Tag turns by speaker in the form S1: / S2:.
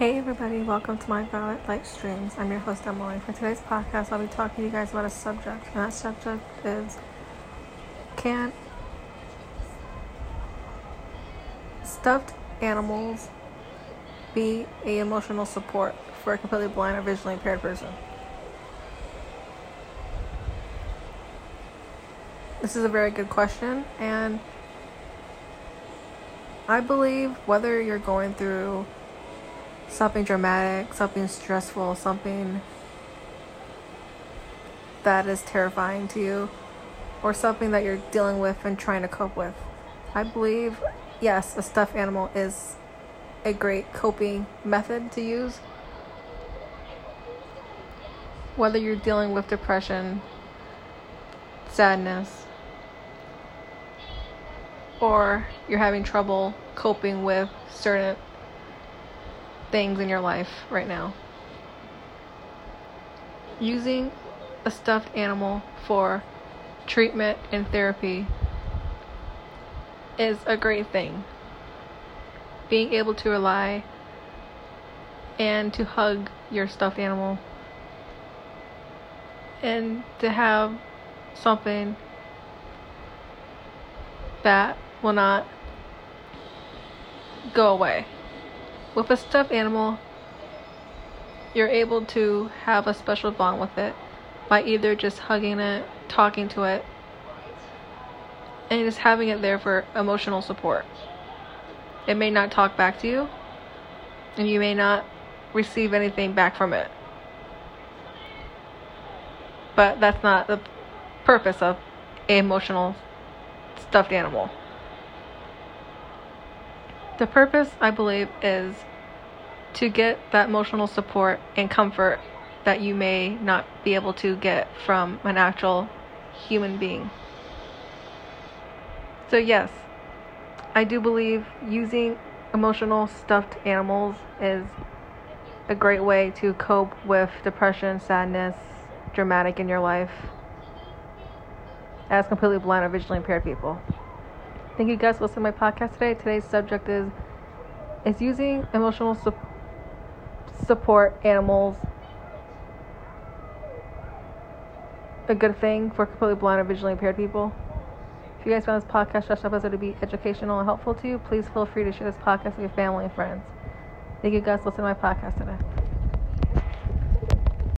S1: Hey everybody, welcome to my Violet Light Streams. I'm your host Emily. For today's podcast, I'll be talking to you guys about a subject, and that subject is can stuffed animals be a emotional support for a completely blind or visually impaired person? This is a very good question, and I believe whether you're going through something dramatic, something stressful, something that is terrifying to you, or something that you're dealing with and trying to cope with. I believe, yes, a stuffed animal is a great coping method to use. Whether you're dealing with depression, sadness, or you're having trouble coping with certain things in your life right now. Using a stuffed animal for treatment and therapy is a great thing. Being able to rely and to hug your stuffed animal and to have something that will not go away. With a stuffed animal, you're able to have a special bond with it by either just hugging it, talking to it, and just having it there for emotional support. It may not talk back to you, and you may not receive anything back from it. But that's not the purpose of emotional stuffed animal. The purpose, I believe, is to get that emotional support and comfort that you may not be able to get from an actual human being. So, yes, I do believe using emotional stuffed animals is a great way to cope with depression, sadness, dramatic in your life as completely blind or visually impaired people. Thank you guys for listening to my podcast today. Today's subject is is using emotional su- support animals a good thing for completely blind or visually impaired people. If you guys found this podcast slash episode to be educational and helpful to you, please feel free to share this podcast with your family and friends. Thank you guys for listening to my podcast today.